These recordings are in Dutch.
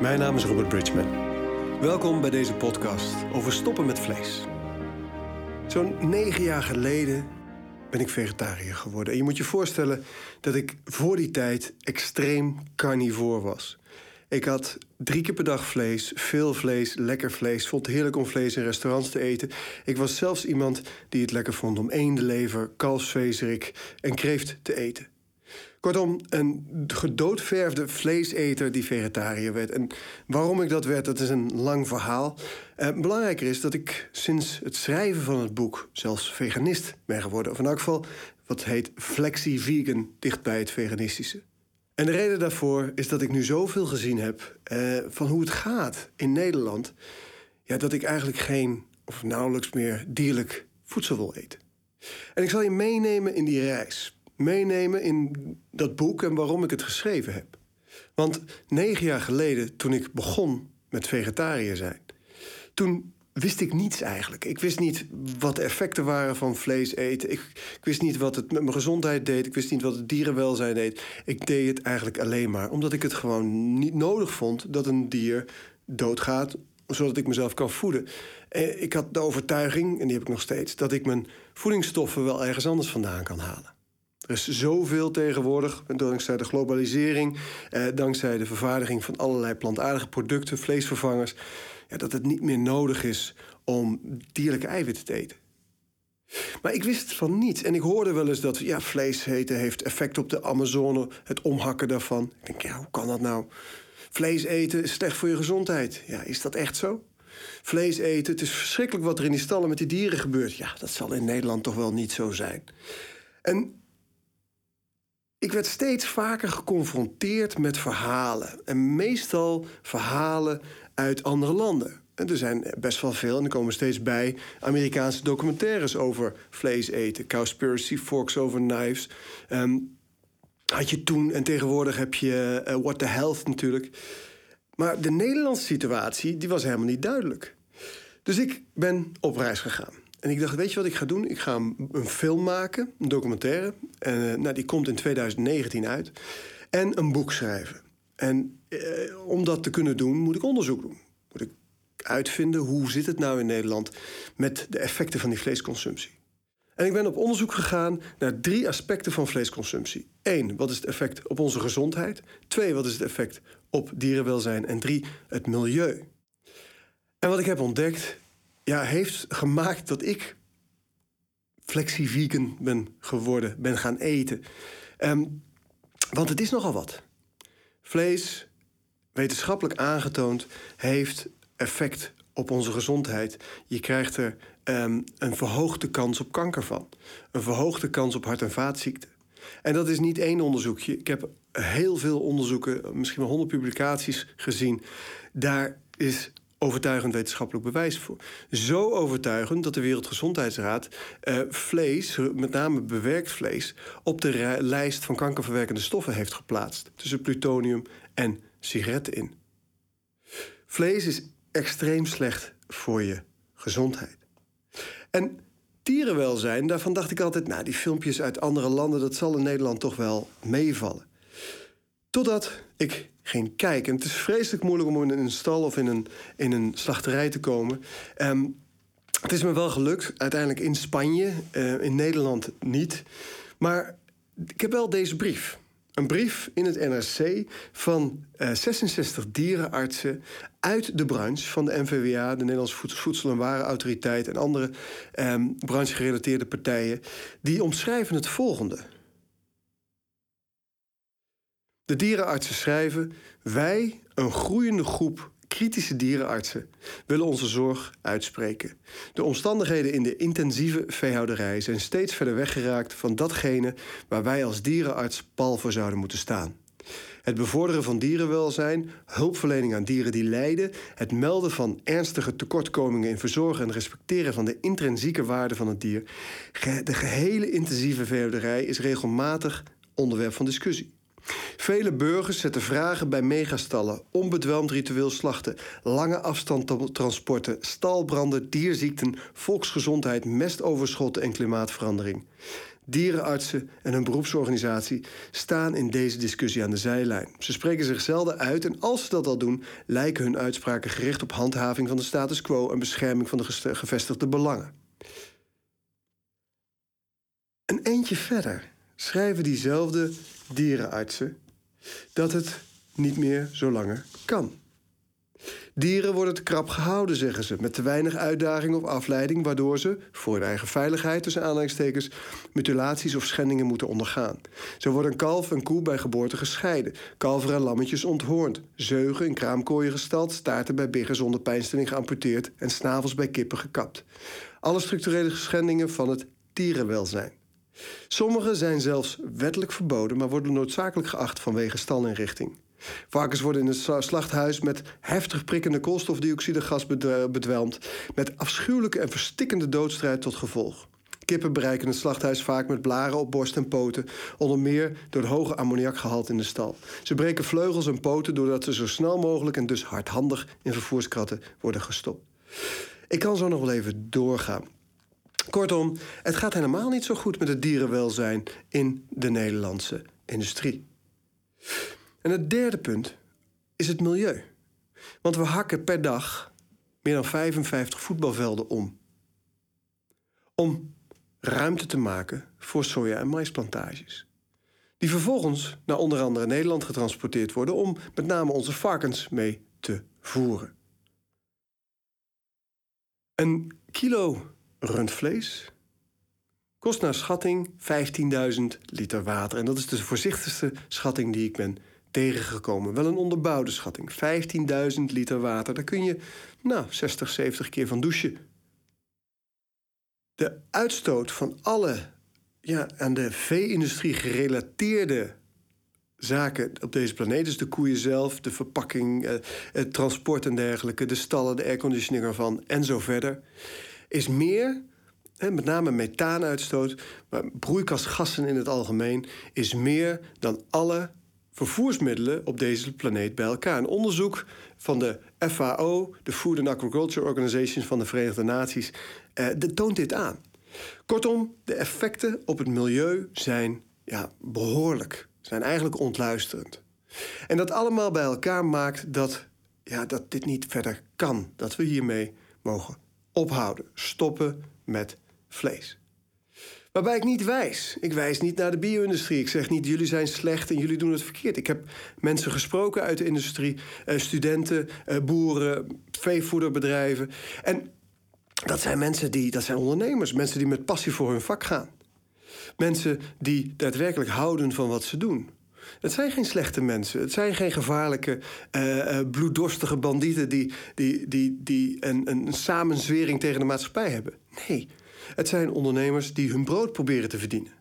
Mijn naam is Robert Bridgman. Welkom bij deze podcast over stoppen met vlees. Zo'n negen jaar geleden ben ik vegetariër geworden. En je moet je voorstellen dat ik voor die tijd extreem carnivoor was. Ik had drie keer per dag vlees, veel vlees, lekker vlees. Vond het heerlijk om vlees in restaurants te eten. Ik was zelfs iemand die het lekker vond om eendenlever, kalfsvezerik en kreeft te eten. Kortom, een gedoodverfde vleeseter die vegetariër werd. En waarom ik dat werd, dat is een lang verhaal. Eh, belangrijker is dat ik sinds het schrijven van het boek zelfs veganist ben geworden. Of in elk geval wat heet flexi-vegan, dicht bij het veganistische. En de reden daarvoor is dat ik nu zoveel gezien heb eh, van hoe het gaat in Nederland. Ja, dat ik eigenlijk geen of nauwelijks meer dierlijk voedsel wil eten. En ik zal je meenemen in die reis meenemen in dat boek en waarom ik het geschreven heb. Want negen jaar geleden, toen ik begon met vegetariër zijn, toen wist ik niets eigenlijk. Ik wist niet wat de effecten waren van vlees eten. Ik, ik, wist niet wat het met mijn gezondheid deed. Ik wist niet wat het dierenwelzijn deed. Ik deed het eigenlijk alleen maar omdat ik het gewoon niet nodig vond dat een dier doodgaat zodat ik mezelf kan voeden. Eh, ik had de overtuiging, en die heb ik nog steeds, dat ik mijn voedingsstoffen wel ergens anders vandaan kan halen. Er is zoveel tegenwoordig, dankzij de globalisering, eh, dankzij de vervaardiging van allerlei plantaardige producten, vleesvervangers, ja, dat het niet meer nodig is om dierlijke eiwitten te eten. Maar ik wist van niets. En ik hoorde wel eens dat ja, vlees eten heeft effect op de Amazone, het omhakken daarvan. Ik denk, ja, hoe kan dat nou? Vlees eten is slecht voor je gezondheid. Ja, is dat echt zo? Vlees eten, het is verschrikkelijk wat er in die stallen met die dieren gebeurt. Ja, dat zal in Nederland toch wel niet zo zijn. En ik werd steeds vaker geconfronteerd met verhalen. En meestal verhalen uit andere landen. En er zijn best wel veel, en er komen steeds bij, Amerikaanse documentaires over vlees eten. Cowspiracy, Forks over Knives. Ehm, had je toen, en tegenwoordig heb je uh, What the Health natuurlijk. Maar de Nederlandse situatie, die was helemaal niet duidelijk. Dus ik ben op reis gegaan. En ik dacht, weet je wat ik ga doen? Ik ga een, film maken, een documentaire. En, uh, nou, die komt in 2019 uit. En een boek schrijven. En eh, om dat te kunnen doen, moet ik onderzoek doen. Moet ik uitvinden hoe zit het nou in Nederland met de effecten van die vleesconsumptie. En ik ben op onderzoek gegaan naar drie aspecten van vleesconsumptie. Eén, wat is het effect op onze gezondheid? Twee, wat is het effect op dierenwelzijn? En drie, het milieu. En wat ik heb ontdekt ja, heeft gemaakt dat ik flexi-vegan ben geworden, ben gaan eten. Um, want het is nogal wat. Vlees, wetenschappelijk aangetoond, heeft effect op onze gezondheid. Je krijgt er um, een verhoogde kans op kanker van. Een verhoogde kans op hart- en vaatziekten. En dat is niet één onderzoekje. Ik heb heel veel onderzoeken, misschien wel honderd publicaties gezien. Daar is overtuigend wetenschappelijk bewijs voor. Zo overtuigend dat de Wereldgezondheidsraad eh, vlees, met name bewerkt vlees, op de lijst van kankerverwerkende stoffen heeft geplaatst. Tussen plutonium en sigaretten in. Vlees is extreem slecht voor je gezondheid. En dierenwelzijn, daarvan dacht ik altijd, nou, die filmpjes uit andere landen, dat zal in Nederland toch wel meevallen. Totdat ik ging kijken. Het is vreselijk moeilijk om in een stal of in een, in een slachterij te komen. Um, het is me wel gelukt, uiteindelijk in Spanje, uh, in Nederland niet. Maar ik heb wel deze brief. Een brief in het NRC van uh, eh, 66 dierenartsen uit de branche van de NVWA, de Nederlandse Voedsel- en Warenautoriteit en andere um, branchegerelateerde partijen. Die omschrijven het volgende. De dierenartsen schrijven: Wij, een groeiende groep kritische dierenartsen, willen onze zorg uitspreken. De omstandigheden in de intensieve veehouderij zijn steeds verder weggeraakt van datgene waar wij als dierenarts pal voor zouden moeten staan. Het bevorderen van dierenwelzijn, hulpverlening aan dieren die lijden, het melden van ernstige tekortkomingen in verzorgen en respecteren van de intrinsieke waarde van het dier. De gehele intensieve veehouderij is regelmatig onderwerp van discussie. Vele burgers zetten vragen bij megastallen, onbedwelmd ritueel slachten, lange afstandtransporten, stalbranden, dierziekten, volksgezondheid, mestoverschotten en klimaatverandering. dierenartsen en hun beroepsorganisatie staan in deze discussie aan de zijlijn. Ze spreken zich zelden uit en als ze dat al doen, lijken hun uitspraken gericht op handhaving van de status quo en bescherming van de gevestigde belangen. Een eentje verder schrijven diezelfde dierenartsen dat het niet meer zo langer kan. Dieren worden te krap gehouden, zeggen ze, met te weinig uitdaging of afleiding, waardoor ze, voor hun eigen veiligheid tussen aanhalingstekens, mutilaties of schendingen moeten ondergaan. Zo worden kalf en koe bij geboorte gescheiden, kalveren en lammetjes onthoornd, zeugen in kraamkooien gestald, staarten bij biggen zonder pijnstilling geamputeerd en snavels bij kippen gekapt. Alle structurele schendingen van het dierenwelzijn. Sommige zijn zelfs wettelijk verboden, maar worden noodzakelijk geacht vanwege stalinrichting. Varkens worden in het slachthuis met heftig prikkende koolstofdioxidegas bedwelmd, met afschuwelijke en verstikkende doodstrijd tot gevolg. Kippen bereiken het slachthuis vaak met blaren op borst en poten, onder meer door het hoge ammoniakgehalte in de stal. Ze breken vleugels en poten doordat ze zo snel mogelijk en dus hardhandig in vervoerskratten worden gestopt. Ik kan zo nog wel even doorgaan. Kortom, het gaat helemaal niet zo goed met het dierenwelzijn in de Nederlandse industrie. En het derde punt is het milieu. Want we hakken per dag meer dan 55 voetbalvelden om. Om ruimte te maken voor soja- en maisplantages. Die vervolgens naar onder andere Nederland getransporteerd worden om met name onze varkens mee te voeren. Een kilo rundvlees kost naar schatting 15.000 liter water. En dat is de voorzichtigste schatting die ik ben tegengekomen. Wel een onderbouwde schatting. 15.000 liter water. Daar kun je nou, 60, 70 keer van douchen. De uitstoot van alle ja, aan de vee-industrie gerelateerde zaken op deze planeet, dus de koeien zelf, de verpakking, eh, het transport en dergelijke, de stallen, de airconditioning ervan en zo verder, is meer, met name methaanuitstoot, maar broeikasgassen in het algemeen, is meer dan alle vervoersmiddelen op deze planeet bij elkaar. Een onderzoek van de FAO, de Food and Agriculture Organization van de Verenigde Naties, eh, toont dit aan. Kortom, de effecten op het milieu zijn ja, behoorlijk, zijn eigenlijk ontluisterend. En dat allemaal bij elkaar maakt dat, ja, dat dit niet verder kan. Dat we hiermee mogen ophouden, stoppen met vlees. Waarbij ik niet wijs. Ik wijs niet naar de bio-industrie. Ik zeg niet, jullie zijn slecht en jullie doen het verkeerd. Ik heb mensen gesproken uit de industrie, eh, studenten, eh, boeren, veevoederbedrijven. En dat zijn mensen die, dat zijn ondernemers, mensen die met passie voor hun vak gaan. Mensen die daadwerkelijk houden van wat ze doen. Het zijn geen slechte mensen. Het zijn geen gevaarlijke, uh, bloeddorstige bandieten die, die, die, die een, een samenzwering tegen de maatschappij hebben. Nee, het zijn ondernemers die hun brood proberen te verdienen.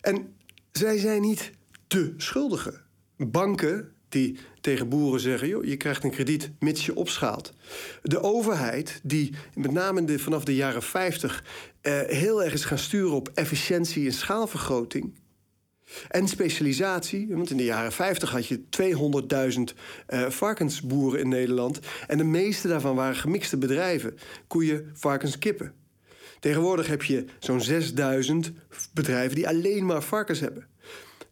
En zij zijn niet de schuldigen. Banken die tegen boeren zeggen: joh, je krijgt een krediet mits je opschaalt. De overheid, die met name vanaf de jaren 50 eh, heel erg is gaan sturen op efficiëntie en schaalvergroting. En specialisatie, want in de jaren 50 had je 200.000 uh, varkensboeren in Nederland. En de meeste daarvan waren gemixte bedrijven: koeien, varkens, kippen. Tegenwoordig heb je zo'n 6000 bedrijven die alleen maar varkens hebben.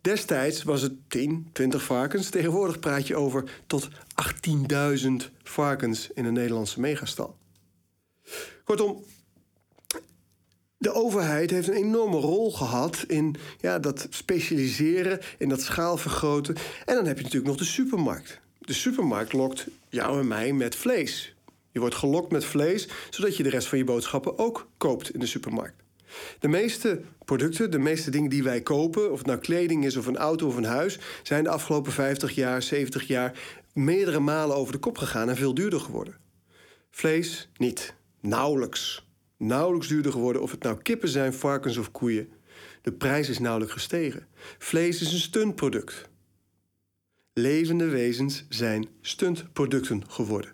Destijds was het 10, 20 varkens. Tegenwoordig praat je over tot 18.000 varkens in een Nederlandse megastal. Kortom, de overheid heeft een enorme rol gehad in ja, dat specialiseren, in dat schaalvergroten. En dan heb je natuurlijk nog de supermarkt. De supermarkt lokt jou en mij met vlees. Je wordt gelokt met vlees, zodat je de rest van je boodschappen ook koopt in de supermarkt. De meeste producten, de meeste dingen die wij kopen, of het nou kleding is of een auto of een huis, zijn de afgelopen 50 jaar, 70 jaar meerdere malen over de kop gegaan en veel duurder geworden. Vlees niet. Nauwelijks. Nauwelijks duurder geworden of het nou kippen zijn, varkens of koeien. De prijs is nauwelijks gestegen. Vlees is een stuntproduct. Levende wezens zijn stuntproducten geworden.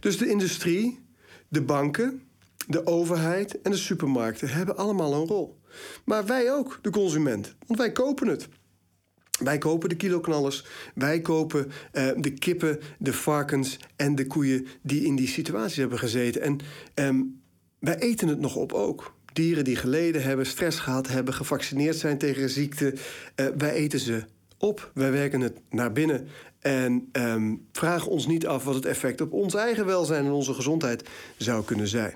Dus de industrie, de banken, de overheid en de supermarkten hebben allemaal een rol. Maar wij ook, de consument, want wij kopen het. Wij kopen de kiloknallers, wij kopen uh, de kippen, de varkens en de koeien die in die situaties hebben gezeten. En um, wij eten het nog op ook. Dieren die geleden hebben, stress gehad hebben, gevaccineerd zijn tegen ziekte. Uh, wij eten ze op, wij werken het naar binnen. En um, vragen ons niet af wat het effect op ons eigen welzijn en onze gezondheid zou kunnen zijn.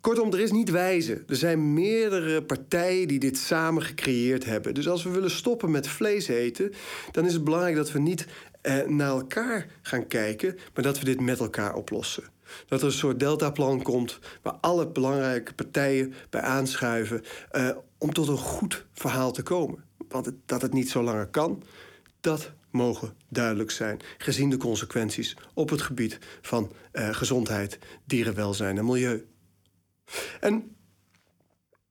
Kortom, er is niet wijze. Er zijn meerdere partijen die dit samen gecreëerd hebben. Dus als we willen stoppen met vlees eten, dan is het belangrijk dat we niet eh, naar elkaar gaan kijken, maar dat we dit met elkaar oplossen. Dat er een soort deltaplan komt waar alle belangrijke partijen bij aanschuiven eh, om tot een goed verhaal te komen. Want dat het niet zo langer kan, dat mogen duidelijk zijn, gezien de consequenties op het gebied van eh, gezondheid, dierenwelzijn en milieu. En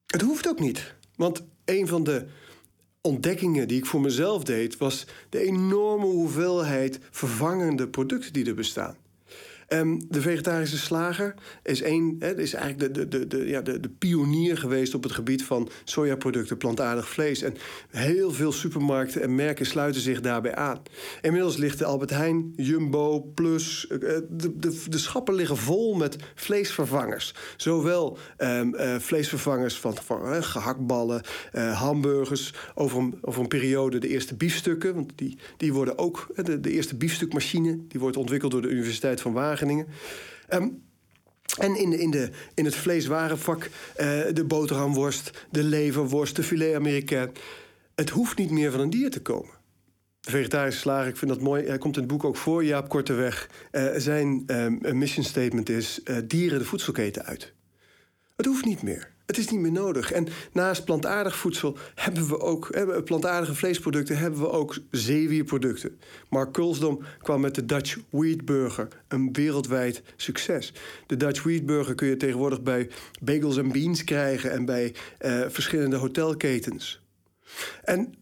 het hoeft ook niet, want een van de ontdekkingen die ik voor mezelf deed, was de enorme hoeveelheid vervangende producten die er bestaan. Um, de vegetarische slager is, hè, is eigenlijk de, de, de, ja, de, de pionier geweest op het gebied van sojaproducten, plantaardig vlees. En heel veel supermarkten en merken sluiten zich daarbij aan. Inmiddels ligt de Albert Heijn, Jumbo, Plus. Uh, de, de, de schappen liggen vol met vleesvervangers. Zowel um, uh, vleesvervangers van, van gehaktballen, hamburgers. Over een, een periode de eerste biefstukken. Want die, die worden ook. De, de eerste biefstukmachine die wordt ontwikkeld door de Universiteit van Wageningen Um, en in, in, de, in het vleeswarenvak uh, de boterhamworst, de leverworst, de filet américain. Het hoeft niet meer van een dier te komen. De vegetarische slager, ik vind dat mooi. Hij komt in het boek ook voor, Jaap Korteweg. Uh, zijn um, mission statement is: uh, dieren de voedselketen uit. Het hoeft niet meer. Het is niet meer nodig. En naast plantaardig voedsel hebben we ook, hebben plantaardige vleesproducten, hebben we ook zeewierproducten. Mark Kulsdom kwam met de Dutch Wheat Burger, een wereldwijd succes. De Dutch Wheat Burger kun je tegenwoordig bij Bagels and Beans krijgen en bij uh, verschillende hotelketens. En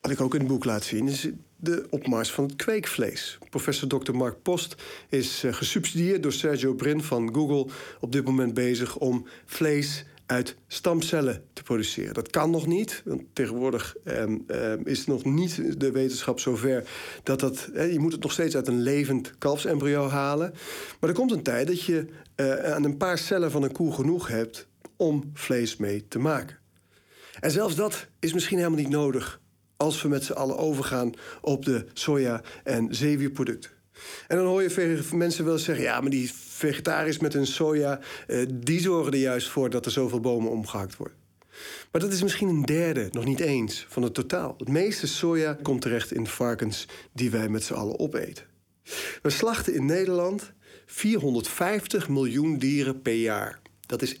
wat ik ook in het boek laat zien, is de opmars van het kweekvlees. Professor Dr. Mark Post is uh, gesubsidieerd door Sergio Brin van Google op dit moment bezig om vlees uit stamcellen te produceren. Dat kan nog niet, want tegenwoordig eh, eh, is nog niet de wetenschap zover dat dat. Eh, je moet het nog steeds uit een levend kalfsembryo halen. Maar er komt een tijd dat je eh, aan een paar cellen van een koe genoeg hebt om vlees mee te maken. En zelfs dat is misschien helemaal niet nodig als we met z'n allen overgaan op de soja- en zeewierproducten. En dan hoor je mensen wel zeggen: ja, maar die vegetariërs met hun soja, eh, die zorgen er juist voor dat er zoveel bomen omgehakt worden. Maar dat is misschien een derde, nog niet eens, van het totaal. Het meeste soja komt terecht in varkens die wij met z'n allen opeten. We slachten in Nederland 450 miljoen dieren per jaar. Dat is 1,2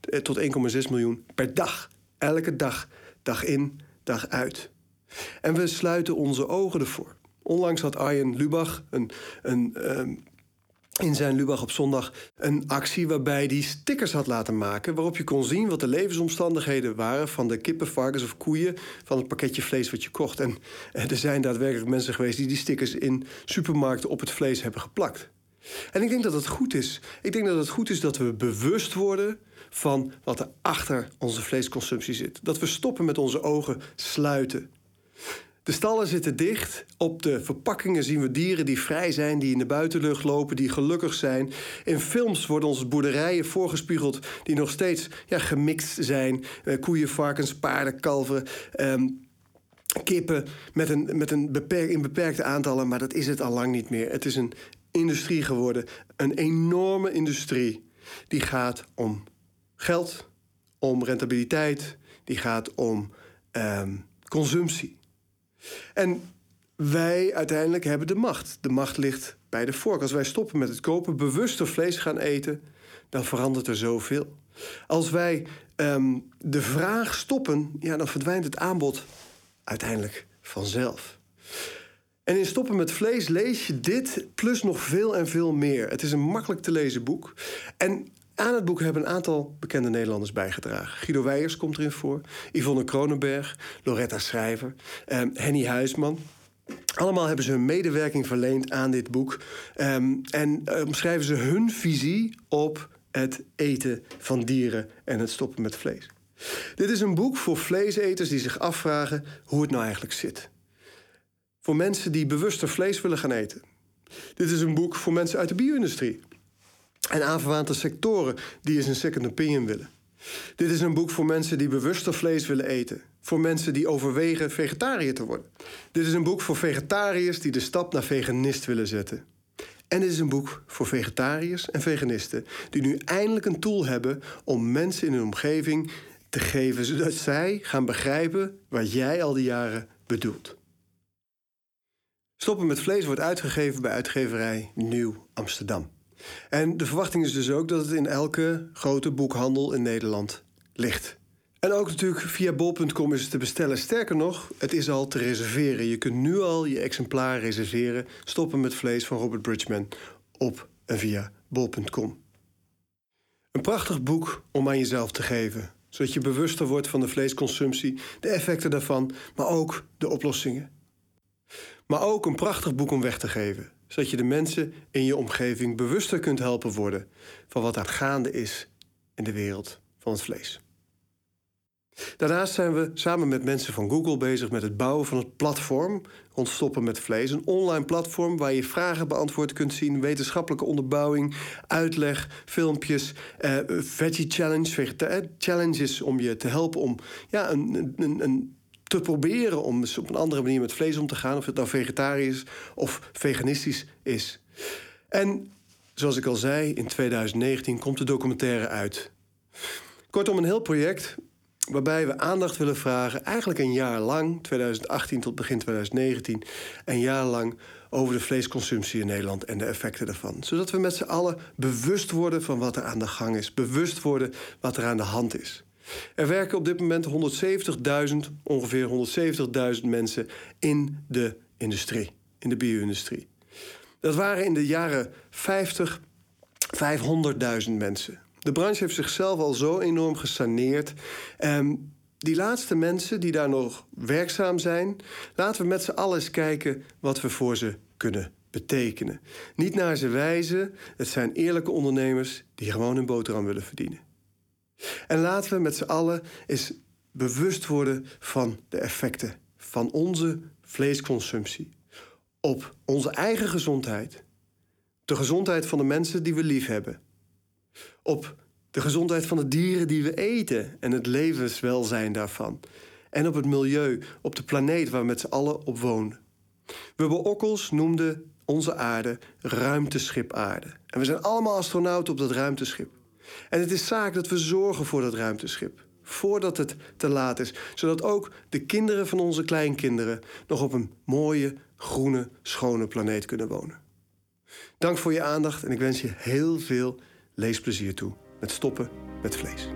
eh, tot 1,6 miljoen per dag. Elke dag, dag in, dag uit. En we sluiten onze ogen ervoor. Onlangs had Arjen Lubach een, een, um, in zijn Lubach op zondag een actie waarbij hij stickers had laten maken. waarop je kon zien wat de levensomstandigheden waren van de kippen, varkens of koeien. van het pakketje vlees wat je kocht. En er zijn daadwerkelijk mensen geweest die die stickers in supermarkten op het vlees hebben geplakt. En ik denk dat het goed is. Ik denk dat het goed is dat we bewust worden van wat er achter onze vleesconsumptie zit. Dat we stoppen met onze ogen sluiten. De stallen zitten dicht. Op de verpakkingen zien we dieren die vrij zijn, die in de buitenlucht lopen, die gelukkig zijn. In films worden onze boerderijen voorgespiegeld die nog steeds ja, gemixt zijn. Eh, koeien, varkens, paarden, kalveren. Ehm, kippen met een, met een in beperkte aantallen, maar dat is het al lang niet meer. Het is een industrie geworden, een enorme industrie die gaat om geld, om rentabiliteit, die gaat om um, consumptie. En wij uiteindelijk hebben de macht. De macht ligt bij de vork. Als wij stoppen met het kopen, bewuster vlees gaan eten, dan verandert er zoveel. Als wij um, de vraag stoppen, ja, dan verdwijnt het aanbod uiteindelijk vanzelf. En in Stoppen met Vlees lees je dit plus nog veel en veel meer. Het is een makkelijk te lezen boek. En aan het boek hebben een aantal bekende Nederlanders bijgedragen. Guido Weijers komt erin voor, Yvonne Kronenberg, Loretta Schrijver, eh, Henny Huisman. Allemaal hebben ze hun medewerking verleend aan dit boek. Um, en omschrijven ze hun visie op het eten van dieren en het stoppen met vlees. Dit is een boek voor vleeseters die zich afvragen hoe het nou eigenlijk zit. Voor mensen die bewuster vlees willen gaan eten. Dit is een boek voor mensen uit de bio-industrie en aanverwante sectoren die eens een second opinion willen. Dit is een boek voor mensen die bewuster vlees willen eten. Voor mensen die overwegen vegetariër te worden. Dit is een boek voor vegetariërs die de stap naar veganist willen zetten. En dit is een boek voor vegetariërs en veganisten die nu eindelijk een tool hebben om mensen in hun omgeving te geven, zodat zij gaan begrijpen wat jij al die jaren bedoelt. Stoppen met vlees wordt uitgegeven bij uitgeverij Nieuw Amsterdam. En de verwachting is dus ook dat het in elke grote boekhandel in Nederland ligt. En ook natuurlijk via bol.com is het te bestellen. Sterker nog, het is al te reserveren. Je kunt nu al je exemplaar reserveren. Stoppen met vlees van Robert Bridgman op en via bol.com. Een prachtig boek om aan jezelf te geven. Zodat je bewuster wordt van de vleesconsumptie, de effecten daarvan, maar ook de oplossingen. Maar ook een prachtig boek om weg te geven. Zodat je de mensen in je omgeving bewuster kunt helpen worden van wat er gaande is in de wereld van het vlees. Daarnaast zijn we samen met mensen van Google bezig met het bouwen van het platform rond stoppen met vlees. Een online platform waar je vragen beantwoord kunt zien, wetenschappelijke onderbouwing, uitleg, filmpjes, eh, veggie challenge, eh, challenges om je te helpen om ja, een, een, een te proberen om op een andere manier met vlees om te gaan, of het nou vegetarisch of veganistisch is. En zoals ik al zei, in 2019 komt de documentaire uit. Kortom, een heel project waarbij we aandacht willen vragen, eigenlijk een jaar lang, 2018 tot begin 2019, een jaar lang over de vleesconsumptie in Nederland en de effecten daarvan. Zodat we met z'n allen bewust worden van wat er aan de gang is, bewust worden wat er aan de hand is. Er werken op dit moment 170.000, ongeveer 170.000 mensen in de industrie, in de bio-industrie. Dat waren in de jaren 50 500.000 mensen. De branche heeft zichzelf al zo enorm gesaneerd. Um, die laatste mensen die daar nog werkzaam zijn, laten we met z'n allen eens kijken wat we voor ze kunnen betekenen. Niet naar ze wijzen, het zijn eerlijke ondernemers die gewoon een boterham willen verdienen. En laten we met z'n allen eens bewust worden van de effecten van onze vleesconsumptie op onze eigen gezondheid, de gezondheid van de mensen die we lief hebben op de gezondheid van de dieren die we eten en het levenswelzijn daarvan. En op het milieu, op de planeet waar we met z'n allen op wonen. Wubbe Okkels noemde onze aarde ruimteschip aarde. En we zijn allemaal astronauten op dat ruimteschip. En het is zaak dat we zorgen voor dat ruimteschip. Voordat het te laat is. Zodat ook de kinderen van onze kleinkinderen nog op een mooie, groene, schone planeet kunnen wonen. Dank voor je aandacht en ik wens je heel veel leesplezier toe met stoppen met vlees.